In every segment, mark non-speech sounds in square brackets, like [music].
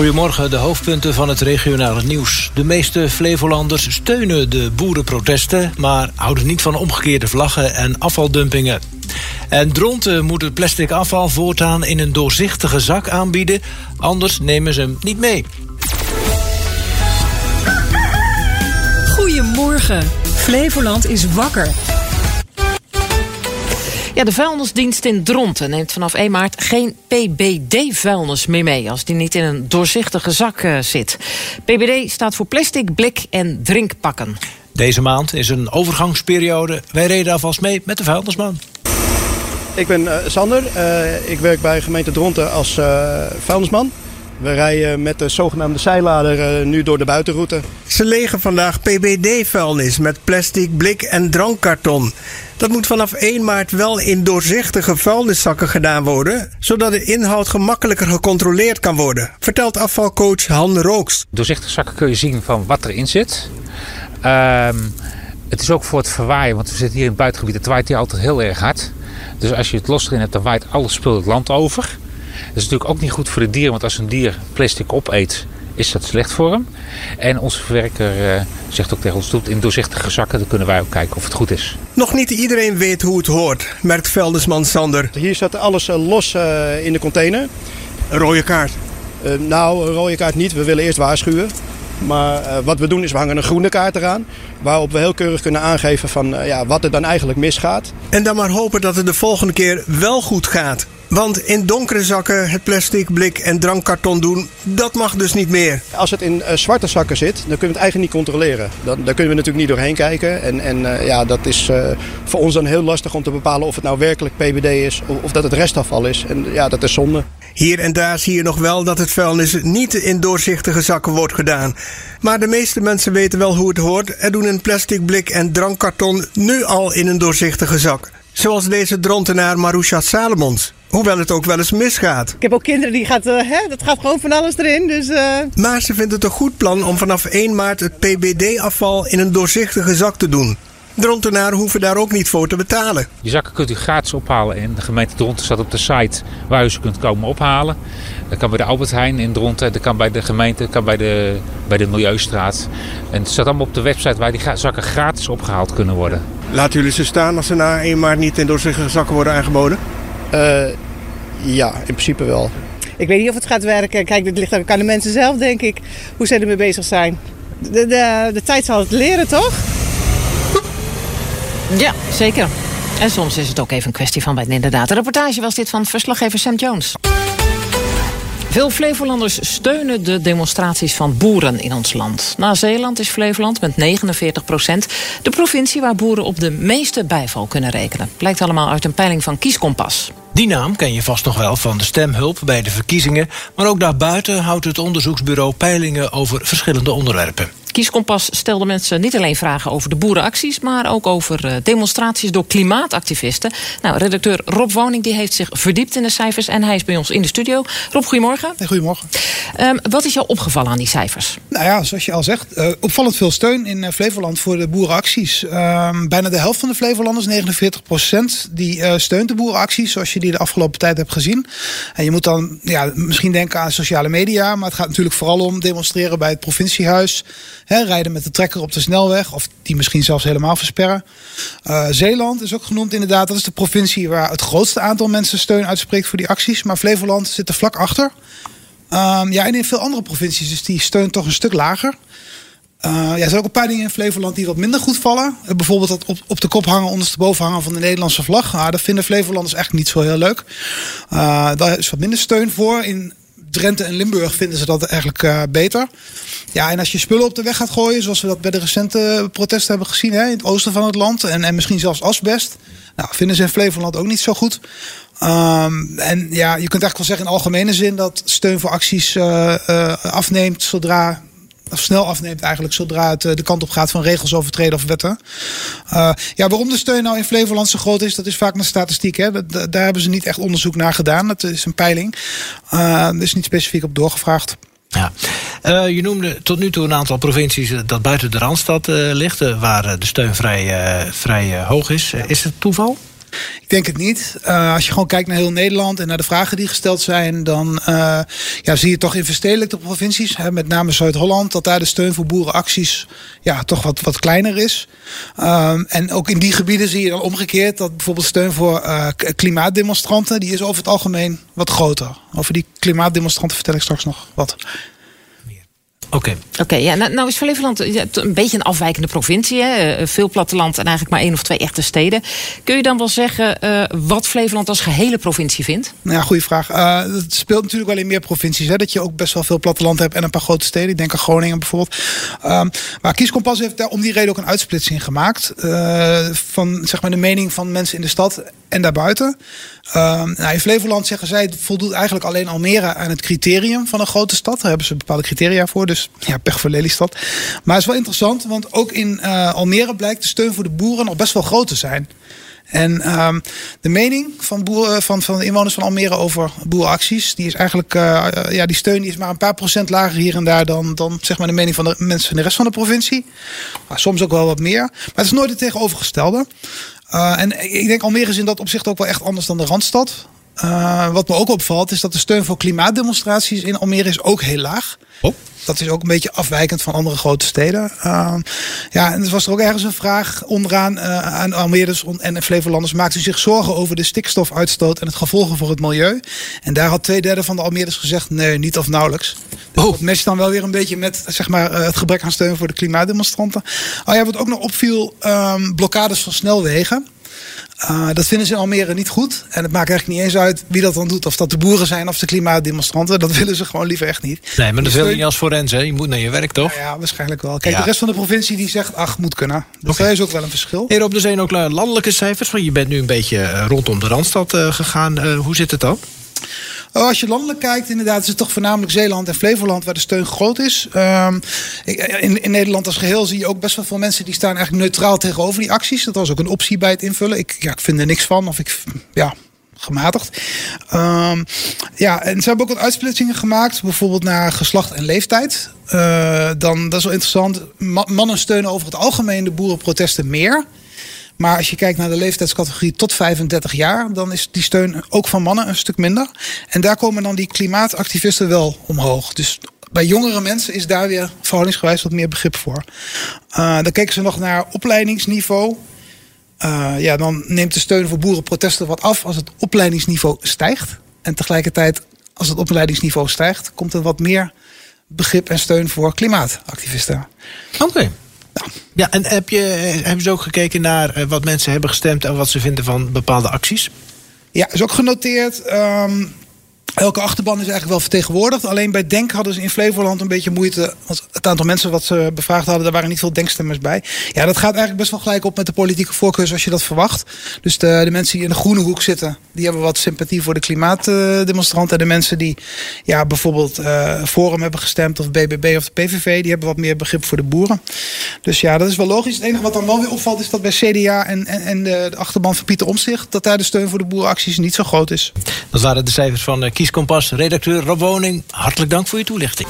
Goedemorgen, de hoofdpunten van het regionale nieuws. De meeste Flevolanders steunen de boerenprotesten... maar houden niet van omgekeerde vlaggen en afvaldumpingen. En Dronten moet het plastic afval voortaan in een doorzichtige zak aanbieden... anders nemen ze hem niet mee. Goedemorgen. Flevoland is wakker. Ja, de vuilnisdienst in Dronten neemt vanaf 1 maart geen PBD-vuilnis meer mee... als die niet in een doorzichtige zak uh, zit. PBD staat voor plastic, blik en drinkpakken. Deze maand is een overgangsperiode. Wij reden alvast mee met de vuilnisman. Ik ben uh, Sander. Uh, ik werk bij gemeente Dronten als vuilnisman. We rijden met de zogenaamde zijlader nu door de buitenroute. Ze legen vandaag PBD-vuilnis met plastic, blik en drankkarton. Dat moet vanaf 1 maart wel in doorzichtige vuilniszakken gedaan worden, zodat de inhoud gemakkelijker gecontroleerd kan worden, vertelt afvalcoach Han Rooks. Doorzichtige zakken kun je zien van wat erin zit. Um, het is ook voor het verwaaien, want we zitten hier in het buitengebied, het waait hier altijd heel erg hard. Dus als je het los erin hebt, dan waait alles spul het land over. Dat is natuurlijk ook niet goed voor de dieren, want als een dier plastic opeet, is dat slecht voor hem. En onze verwerker uh, zegt ook tegen ons, doet in doorzichtige zakken, dan kunnen wij ook kijken of het goed is. Nog niet iedereen weet hoe het hoort, merkt Veldesman Sander. Hier staat alles uh, los uh, in de container. Een rode kaart? nou, een rode kaart niet. We willen eerst waarschuwen. Maar uh, wat we doen is we hangen een groene kaart eraan. Waarop we heel keurig kunnen aangeven van uh, ja, wat er dan eigenlijk misgaat. En dan maar hopen dat het de volgende keer wel goed gaat. Want in donkere zakken het plastic, blik en drankkarton doen, dat mag dus niet meer. Als het in uh, zwarte zakken zit, dan kunnen we het eigenlijk niet controleren. Dan, daar kunnen we natuurlijk niet doorheen kijken. En, en uh, ja, dat is uh, voor ons dan heel lastig om te bepalen of het nou werkelijk PBD is of, of dat het restafval is. En ja, dat is zonde. Hier en daar zie je nog wel dat het vuilnis niet in doorzichtige zakken wordt gedaan. Maar de meeste mensen weten wel hoe het hoort en doen een plastic blik en drankkarton nu al in een doorzichtige zak. Zoals deze drontenaar Marusha Salomons. Hoewel het ook wel eens misgaat. Ik heb ook kinderen die gaat, uh, hè, dat gaat gewoon van alles erin. Dus, uh... Maar ze vindt het een goed plan om vanaf 1 maart het PBD-afval in een doorzichtige zak te doen. Drontenaren hoeven daar ook niet voor te betalen. Die zakken kunt u gratis ophalen en de gemeente Dronten staat op de site waar u ze kunt komen ophalen. Dat kan bij de Albert Heijn in Dronten, dat kan bij de gemeente, dat kan bij de, bij de Milieustraat. En het staat allemaal op de website waar die zakken gratis opgehaald kunnen worden. Laten jullie ze staan als ze na 1 maart niet in doorzichtige zakken worden aangeboden? Uh, ja, in principe wel. Ik weet niet of het gaat werken. Kijk, dit ligt ook aan de mensen zelf, denk ik, hoe ze ermee bezig zijn. De, de, de tijd zal het leren, toch? Ja, zeker. En soms is het ook even een kwestie van bij inderdaad. De reportage was dit van verslaggever Sam Jones. Veel Flevolanders steunen de demonstraties van boeren in ons land. Na Zeeland is Flevoland met 49 procent de provincie waar boeren op de meeste bijval kunnen rekenen. Blijkt allemaal uit een peiling van Kieskompas. Die naam ken je vast nog wel van de stemhulp bij de verkiezingen. Maar ook daarbuiten houdt het onderzoeksbureau peilingen over verschillende onderwerpen. Kieskompas stelde mensen niet alleen vragen over de boerenacties... maar ook over demonstraties door klimaatactivisten. Nou, redacteur Rob Woning die heeft zich verdiept in de cijfers... en hij is bij ons in de studio. Rob, goedemorgen. Hey, goedemorgen. Um, wat is jou opgevallen aan die cijfers? Nou ja, zoals je al zegt, uh, opvallend veel steun in uh, Flevoland voor de boerenacties. Um, bijna de helft van de Flevolanders, 49 procent, die uh, steunt de boerenacties... zoals je die de afgelopen tijd hebt gezien. En je moet dan ja, misschien denken aan sociale media... maar het gaat natuurlijk vooral om demonstreren bij het provinciehuis... Rijden met de trekker op de snelweg. Of die misschien zelfs helemaal versperren. Uh, Zeeland is ook genoemd inderdaad. Dat is de provincie waar het grootste aantal mensen steun uitspreekt voor die acties. Maar Flevoland zit er vlak achter. Um, ja, en in veel andere provincies is die steun toch een stuk lager. Uh, ja, er zijn ook een paar dingen in Flevoland die wat minder goed vallen. Uh, bijvoorbeeld dat op, op de kop hangen, ondersteboven hangen van de Nederlandse vlag. Uh, dat vinden Flevolanders echt niet zo heel leuk. daar is wat minder steun voor. In Drenthe en Limburg vinden ze dat eigenlijk uh, beter. Ja, en als je spullen op de weg gaat gooien, zoals we dat bij de recente protesten hebben gezien hè, in het oosten van het land, en, en misschien zelfs asbest, nou, vinden ze in Flevoland ook niet zo goed. Um, en ja, je kunt eigenlijk wel zeggen in algemene zin dat steun voor acties uh, uh, afneemt zodra of snel afneemt eigenlijk zodra het de kant op gaat van regels overtreden of wetten. Uh, ja, waarom de steun nou in Flevoland zo groot is, dat is vaak een statistiek. Hè? Daar hebben ze niet echt onderzoek naar gedaan. Dat is een peiling. Uh, is niet specifiek op doorgevraagd. Ja, je noemde tot nu toe een aantal provincies dat buiten de Randstad ligt, waar de steun vrij, vrij hoog is. Is het toeval? Ik denk het niet. Uh, als je gewoon kijkt naar heel Nederland en naar de vragen die gesteld zijn, dan uh, ja, zie je toch in verstedelijkte provincies, hè, met name Zuid-Holland, dat daar de steun voor boerenacties ja, toch wat, wat kleiner is. Um, en ook in die gebieden zie je dan omgekeerd dat bijvoorbeeld steun voor uh, klimaatdemonstranten, die is over het algemeen wat groter. Over die klimaatdemonstranten vertel ik straks nog wat. Oké. Oké, ja, nou, nou is Flevoland een beetje een afwijkende provincie. Hè? Eh, veel platteland en eigenlijk maar één of twee echte steden. Kun je dan wel zeggen uh, wat Flevoland als gehele provincie vindt? Nou ja, goede vraag. Uh, het speelt natuurlijk wel in meer provincies. Hè? Dat je ook best wel veel platteland hebt en een paar grote steden. Ik denk aan Groningen bijvoorbeeld. Um, maar Kieskompas heeft daar om die reden ook een uitsplitsing gemaakt. Uh, van zeg maar, de mening van mensen in de stad en daarbuiten. Um, nou, in Flevoland zeggen zij voldoet eigenlijk alleen Almere aan het criterium van een grote stad. Daar hebben ze bepaalde criteria voor. Dus ja, pech voor Lelystad. Maar het is wel interessant, want ook in uh, Almere blijkt de steun voor de boeren nog best wel groot te zijn. En um, de mening van, boeren, van, van de inwoners van Almere over boerenacties, die is eigenlijk, uh, ja, die steun die is maar een paar procent lager hier en daar dan, dan zeg maar de mening van de mensen in de rest van de provincie. Maar soms ook wel wat meer. Maar het is nooit het tegenovergestelde. En ik denk Almere is in dat opzicht ook wel echt anders dan de Randstad. Uh, wat me ook opvalt is dat de steun voor klimaatdemonstraties in Almere is ook heel laag. Oh. Dat is ook een beetje afwijkend van andere grote steden. Uh, ja, en er was er ook ergens een vraag onderaan uh, aan Almeerders en Flevolanders. Maakt u zich zorgen over de stikstofuitstoot en het gevolgen voor het milieu? En daar had twee derde van de Almeerders gezegd nee, niet of nauwelijks. Dus oh. dat matcht dan wel weer een beetje met zeg maar, het gebrek aan steun voor de klimaatdemonstranten. Oh ja, wat ook nog opviel, um, blokkades van snelwegen. Uh, dat vinden ze in Almere niet goed. En het maakt eigenlijk niet eens uit wie dat dan doet. Of dat de boeren zijn of de klimaatdemonstranten. Dat willen ze gewoon liever echt niet. Nee, maar dat wil je niet als forens. Hè? Je moet naar je werk, toch? Ja, ja waarschijnlijk wel. Kijk, ja. de rest van de provincie die zegt, ach, moet kunnen. Dus okay. is ook wel een verschil. Heer, op er zijn ook landelijke cijfers. Want je bent nu een beetje rondom de Randstad uh, gegaan. Uh, hoe zit het dan? Oh, als je landelijk kijkt, inderdaad, is het toch voornamelijk Zeeland en Flevoland waar de steun groot is. Um, in, in, Nederland als geheel zie je ook best wel veel mensen die staan eigenlijk neutraal tegenover die acties. Dat was ook een optie bij het invullen. Ik, ja, ik vind er niks van. Of ik, ja, gematigd. Um, ja, en ze hebben ook wat uitsplitsingen gemaakt, bijvoorbeeld naar geslacht en leeftijd. Uh, dan, dat is wel interessant. Ma mannen steunen over het algemeen de boerenprotesten meer. Maar als je kijkt naar de leeftijdscategorie tot 35 jaar, dan is die steun ook van mannen een stuk minder. En daar komen dan die klimaatactivisten wel omhoog. Dus bij jongere mensen is daar weer verhoudingsgewijs wat meer begrip voor. Uh, dan kijken ze nog naar opleidingsniveau. Uh, ja, dan neemt de steun voor boerenprotesten wat af als het opleidingsniveau stijgt. En tegelijkertijd, als het opleidingsniveau stijgt, komt er wat meer begrip en steun voor klimaatactivisten. Oké. Ja, en heb je, hebben ze ook gekeken naar eh, wat mensen hebben gestemd en wat ze vinden van bepaalde acties? Ja, is ook genoteerd. Um, Elke achterban is eigenlijk wel vertegenwoordigd. Alleen bij Denk hadden ze in Flevoland een beetje moeite. Want het aantal mensen wat ze bevraagd hadden, daar waren niet veel denkstemmers bij. Ja, dat gaat eigenlijk best wel gelijk op met de politieke voorkeur zoals je dat verwacht. Dus de, de mensen die in de groene hoek zitten, die hebben wat sympathie voor de klimaatdemonstranten. En de mensen die ja, bijvoorbeeld Forum hebben gestemd, of BBB of de PVV, die hebben wat meer begrip voor de boeren. Dus ja, dat is wel logisch. Het enige wat dan wel weer opvalt, is dat bij CDA en, en, en de, de achterban van Pieter Omtzigt, dat daar de steun voor de boerenacties niet zo groot is. Dat waren de cijfers van uh, Kieskompas, redacteur Rob Woning. Hartelijk dank voor je toelichting.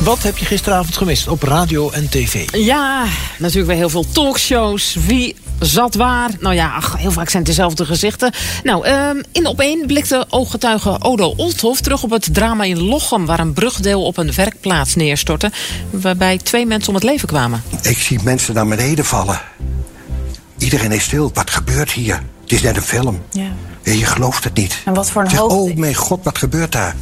Wat heb je gisteravond gemist op radio en tv? Ja, natuurlijk weer heel veel talkshows. Wie zat waar? Nou ja, ach, heel vaak zijn het dezelfde gezichten. Nou, um, in op één blikte ooggetuige Odo Olthof terug op het drama in Lochem... waar een brugdeel op een werkplaats neerstortte... waarbij twee mensen om het leven kwamen. Ik zie mensen naar beneden vallen. Iedereen is stil. Wat gebeurt hier? Het is net een film. Ja. Je gelooft het niet. En wat voor een zeg, hoogte? Oh mijn god, wat gebeurt daar?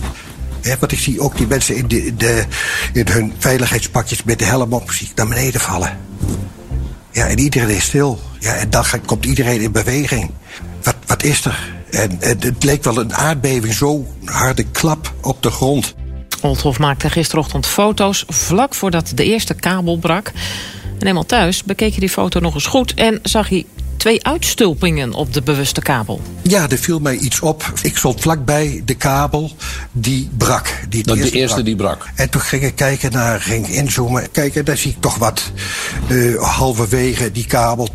Ja, want ik zie ook die mensen in, de, de, in hun veiligheidspakjes met de helm op zie ik naar beneden vallen. Ja, en iedereen is stil. Ja, en dan komt iedereen in beweging. Wat, wat is er? En, en het leek wel een aardbeving, zo harde klap op de grond. Olthof maakte gisterochtend foto's vlak voordat de eerste kabel brak. En eenmaal thuis bekeek hij die foto nog eens goed en zag hij twee uitstulpingen op de bewuste kabel. Ja, er viel mij iets op. Ik stond vlakbij de kabel die brak. Die Dat de eerste brak. die brak. En toen ging ik kijken naar, ging inzoomen. Kijken, daar zie ik toch wat uh, halverwege die kabel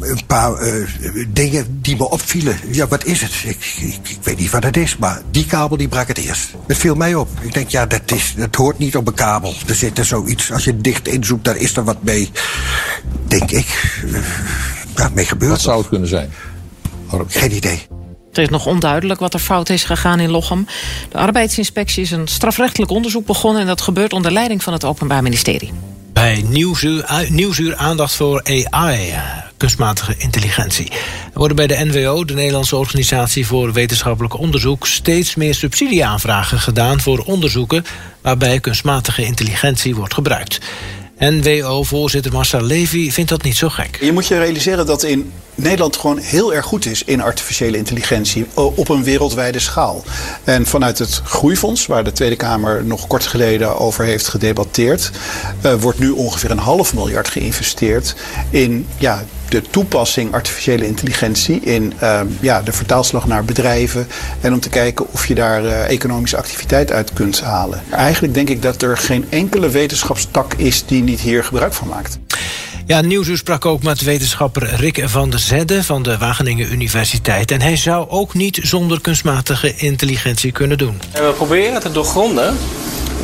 een paar uh, dingen die me opvielen. Ja, wat is het? Ik, ik, ik, weet niet wat het is, maar die kabel die brak het eerst. Dat viel mij op. Ik denk, ja, dat, is, dat hoort niet op een kabel. Er zit er zoiets, als je dicht inzoekt, daar is er wat mee. Denk ik. Uh, ja, mee gebeurd. Wat zou het kunnen zijn? Waarom? Geen idee. Het is nog onduidelijk wat er fout is gegaan in Lochem. De arbeidsinspectie is een strafrechtelijk onderzoek begonnen... en dat gebeurt onder leiding van het Openbaar Ministerie. Bij Nieuwsuur, Nieuwsuur aandacht voor AI, eh, kunstmatige intelligentie. Er worden bij de NWO, de Nederlandse Organisatie voor Wetenschappelijk Onderzoek... steeds meer subsidieaanvragen gedaan voor onderzoeken... waarbij kunstmatige intelligentie wordt gebruikt. NWO-voorzitter Marcel Levy vindt dat niet zo gek. Je moet je realiseren dat in Nederland gewoon heel erg goed is in artificiële intelligentie op een wereldwijde schaal. En vanuit het Groeifonds, waar de Tweede Kamer nog kort geleden over heeft gedebatteerd, uh, wordt nu ongeveer een half miljard geïnvesteerd in ja, de toepassing artificiële intelligentie in uh, ja, de vertaalslag naar bedrijven. En om te kijken of je daar uh, economische activiteit uit kunt halen. Eigenlijk denk ik dat er geen enkele wetenschapstak is die niet hier gebruik van maakt. Ja, Nieuwsuur sprak ook met wetenschapper Rick van der Zedde van de Wageningen Universiteit. En hij zou ook niet zonder kunstmatige intelligentie kunnen doen. En we proberen te doorgronden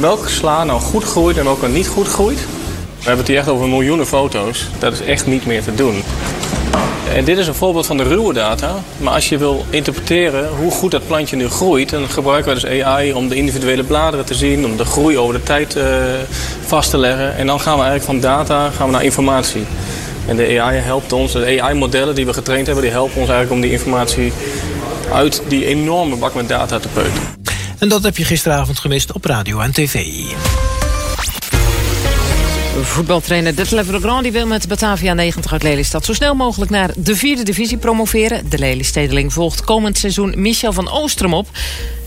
welke sla nou goed groeit en welke niet goed groeit. We hebben het hier echt over miljoenen foto's. Dat is echt niet meer te doen. En dit is een voorbeeld van de ruwe data. Maar als je wil interpreteren hoe goed dat plantje nu groeit... dan gebruiken we dus AI om de individuele bladeren te zien... om de groei over de tijd uh, vast te leggen. En dan gaan we eigenlijk van data gaan we naar informatie. En de AI helpt ons, de AI-modellen die we getraind hebben... die helpen ons eigenlijk om die informatie uit die enorme bak met data te peuteren. En dat heb je gisteravond gemist op radio en tv. Voetbaltrainer Detlef Legrand wil met Batavia 90 uit Lelystad... zo snel mogelijk naar de vierde divisie promoveren. De Lelystedeling volgt komend seizoen Michel van Oostrum op...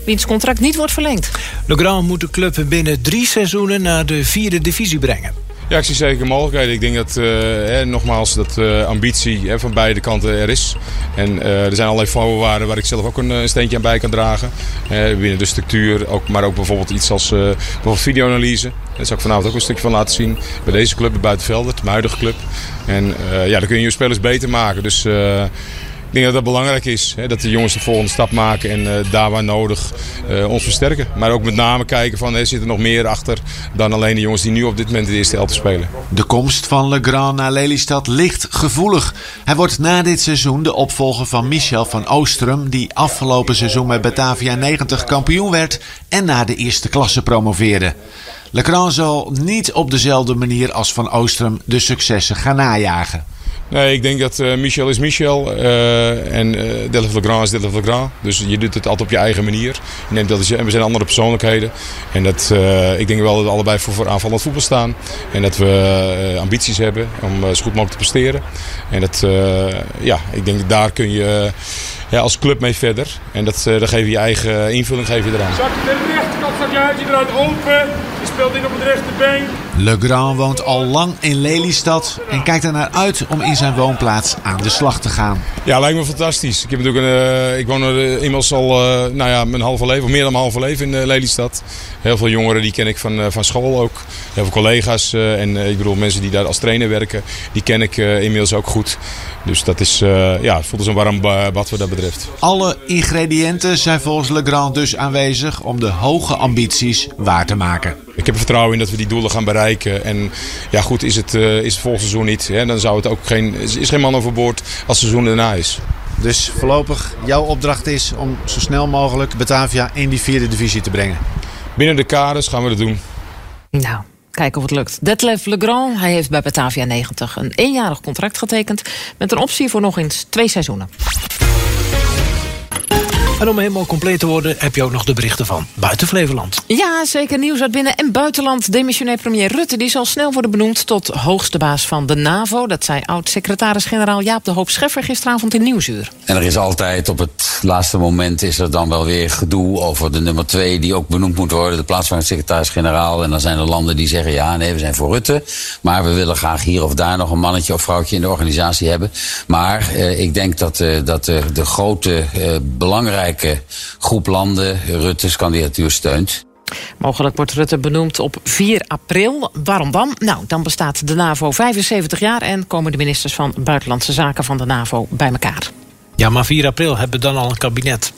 wiens contract niet wordt verlengd. Legrand moet de club binnen drie seizoenen naar de vierde divisie brengen. Ja, ik zie zeker mogelijkheden. Ik denk dat, uh, hè, nogmaals, dat uh, ambitie hè, van beide kanten er is. En uh, er zijn allerlei voorwaarden waar ik zelf ook een, steentje aan bij kan dragen. binnen de structuur, ook, maar ook bijvoorbeeld iets als bijvoorbeeld videoanalyse. Daar zal ik vanavond ook een stukje van laten zien. Bij deze club, bij Buitenvelder, de huidige club. En ja, dan kun je je spelers beter maken. Dus denk dat dat belangrijk is. Hè, dat de jongens de volgende stap maken en uh, daar waar nodig uh, ons versterken. Maar ook met name kijken van er zit er nog meer achter dan alleen de jongens die nu op dit moment de eerste helft spelen. De komst van Legrand naar Lelystad ligt gevoelig. Hij wordt na dit seizoen de opvolger van Michel van Oostrum, die afgelopen seizoen met Batavia 90 kampioen werd en naar de eerste klasse promoveerde. Legrand zal niet op dezelfde manier als van Oostrum de successen gaan najagen. Nee, ik denk dat uh, Michel is Michel uh, en uh, Delph Legrand is Delph Legrand. Dus je doet het altijd op je eigen manier. Neemt dat, we zijn andere persoonlijkheden. En dat, ik denk wel dat we allebei voor, voor aanvallend voetbal staan. En dat we ambities hebben om zo goed mogelijk te presteren. En dat, ja, ik denk dat daar kun je ja, als club mee verder. En dat, dan geef je je eigen invulling geef je eraan. De rechterkant zak je uit, je draait open. Je speelt in op het rechterbeen. Legrand woont al lang in Lelystad en kijkt er naar uit om in zijn woonplaats aan de slag te gaan. Ja, lijkt me fantastisch. Ik, heb natuurlijk een, uh, ik woon er inmiddels al uh, nou ja, mijn halve leven, of meer dan mijn halve leven in Lelystad. Heel veel jongeren die ken ik van, van school ook. Heel veel collega's en ik bedoel mensen die daar als trainer werken, die ken ik inmiddels ook goed. Dus dat is, ja, voelt als een warm bad wat dat betreft. Alle ingrediënten zijn volgens Legrand dus aanwezig om de hoge ambities waar te maken. Ik heb vertrouwen in dat we die doelen gaan bereiken. En ja, goed, is het, uh, is het volgend seizoen niet. Hè? Dan zou het ook geen, is geen man overboord als het seizoen daarna is. Dus voorlopig, jouw opdracht is om zo snel mogelijk Batavia in die vierde divisie te brengen. Binnen de kaders gaan we dat doen. Nou, kijken of het lukt. Detlef Legrand, hij heeft bij Batavia 90 een eenjarig contract getekend... met een optie voor nog eens twee seizoenen. En om helemaal compleet te worden heb je ook nog de berichten van buiten Flevoland. Ja, zeker nieuws uit binnen- en buitenland. Demissionair premier Rutte die zal snel worden benoemd tot hoogste baas van de NAVO. Dat zei oud-secretaris-generaal Jaap de Hoop Scheffer gisteravond in Nieuwsuur. En er is altijd op het laatste moment is er dan wel weer gedoe over de nummer twee die ook benoemd moet worden, de plaats van het secretaris-generaal. En dan zijn er landen die zeggen ja, nee, we zijn voor Rutte. Maar we willen graag hier of daar nog een mannetje of vrouwtje in de organisatie hebben. Maar eh, ik denk dat, eh, dat uh, de grote, eh, belangrijke groep landen Rutte's kandidatuur steunt. Mogelijk wordt Rutte benoemd op 4 april. Waarom dan? Nou, dan bestaat de NAVO 75 jaar... en komen de ministers van Buitenlandse Zaken van de NAVO bij elkaar. Ja, maar 4 april hebben we dan al een kabinet.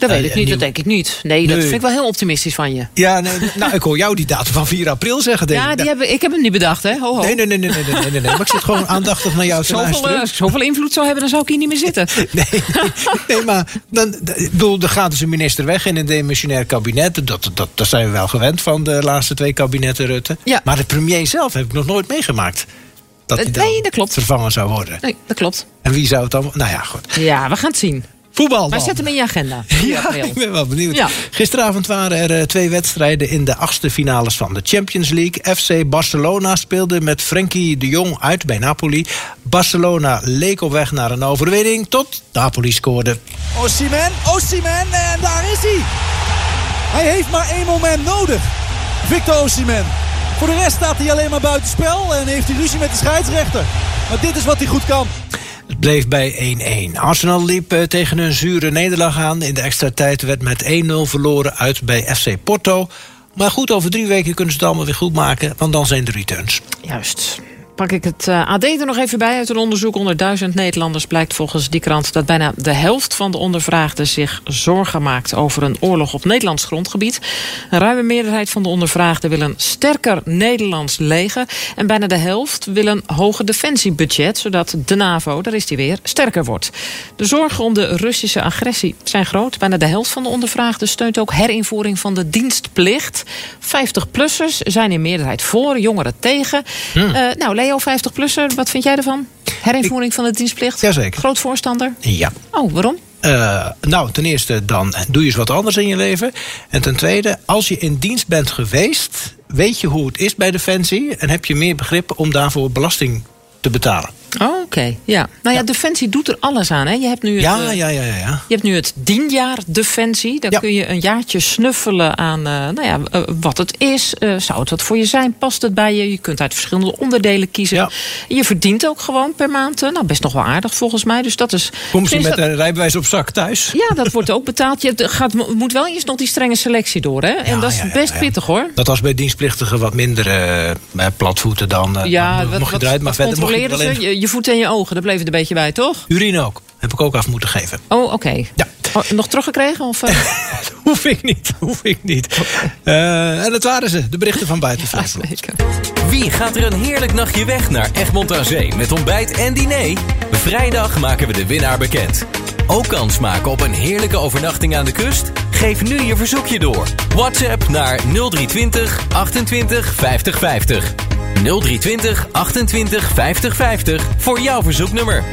Dat weet ik niet, dat denk ik niet. Nee, dat vind ik wel heel optimistisch van je. Ja, nee, [laughs] nou, ik hoor jou die datum van 4 april zeggen. Denk ja, die nou, hebben, ik heb hem niet bedacht, hè? Ho. Nee, nee, nee, nee, nee, nee, Maar ik zit gewoon aandachtig naar jou te. Als ik eh, zoveel invloed zou hebben, dan zou ik hier niet meer zitten. [laughs] Nee, nee maar dan, ik bedoel, er gaat dus een minister weg in een demissionair kabinet. Dat, dat, dat zijn we wel gewend van de laatste twee kabinetten Rutte. Ja. Maar de premier zelf heb ik nog nooit meegemaakt dat eh, hij nee, dat klopt. vervangen zou worden. Nee, dat klopt. En wie zou het dan... Nou ja, goed. Ja, we gaan het zien. Voetbal Maar dan. zet hem in je agenda. 4 [laughs] Ja, ik ben wel benieuwd. Ja. Gisteravond waren er eh, twee wedstrijden in de achtste finales van de Champions League. FC Barcelona speelde met Frenkie de Jong uit bij Napoli. Barcelona leek op weg naar een overwinning tot Napoli scoorde. Osimhen, Osimhen en daar is hij. Hij heeft maar één moment nodig. Victor Osimhen. Voor de rest staat hij alleen maar buitenspel en heeft hij ruzie met de scheidsrechter. Maar dit is wat hij goed kan. Het bleef bij 1-1. Arsenal liep eh, tegen een zure nederlaag aan. In de extra tijd werd met 1-0 verloren uit bij FC Porto. Maar goed, over drie weken kunnen ze het allemaal weer goed maken. Want dan zijn de returns. Juist. Pak ik het eh, AD er nog even bij. Uit een onderzoek onder duizend Nederlanders blijkt volgens die krant... dat bijna de helft van de ondervraagden zich zorgen maakt... over een oorlog op Nederlands grondgebied. Een ruime meerderheid van de ondervraagden wil een sterker Nederlands leger. En bijna de helft wil een hoger defensiebudget... zodat de NAVO, daar is die weer, sterker wordt. De zorgen om de Russische agressie zijn groot. Bijna de helft van de ondervraagden steunt ook herinvoering van de dienstplicht. 50-plussers zijn in meerderheid voor, jongeren tegen. Eh, nou, Leo, 50-plusser, wat vind jij ervan? Herinvoering van de dienstplicht? Jazeker. Groot voorstander? Ja. Oh, waarom? Eh, nou, ten eerste dan doe je eens wat anders in je leven. En ten tweede, als je in dienst bent geweest... weet je hoe het is bij Defensie... en heb je meer begrip om daarvoor belasting te betalen. Oh, oké. Ja. Nou ja, Defensie doet er alles aan. Hè? Je hebt nu het, Ja, eh, ja, ja, ja. Je hebt nu het dienjaar Defensie. Daar kun je een jaartje snuffelen aan eh, nou ja, eh, wat het is. Zou het wat voor je zijn? Past het bij je? Je kunt uit verschillende onderdelen kiezen. Je verdient ook gewoon per maand. nou, best nog wel aardig volgens mij. Dus dat is. Kom ze Is met een rijbewijs op zak thuis? Ja, dat wordt ook betaald. Je gaat, moet wel eerst nog die strenge selectie door. Hè? En dat is best pittig hoor. Dat was bij dienstplichtigen wat minder platvoeten dan. Ja, wat, mocht je wat, eruit, maar verder er wel ze? je voeten en je ogen, daar bleef het een beetje bij, toch? Urine ook. Heb ik ook af moeten geven. Oh, oké. Ja. Oh, nog teruggekregen? Of, eh? [laughs] Hoef ik niet, hoef ik niet. Eh, en dat waren ze, de berichten van [laughs] buiten. Wie gaat er een heerlijk nachtje weg naar Egmond aan Zee met ontbijt en diner? Vrijdag maken we de winnaar bekend. Ook kans maken op een heerlijke overnachting aan de kust? Geef nu je verzoekje door. WhatsApp naar 0320 28 50 50. 0320 28 50 50 voor jouw verzoeknummer.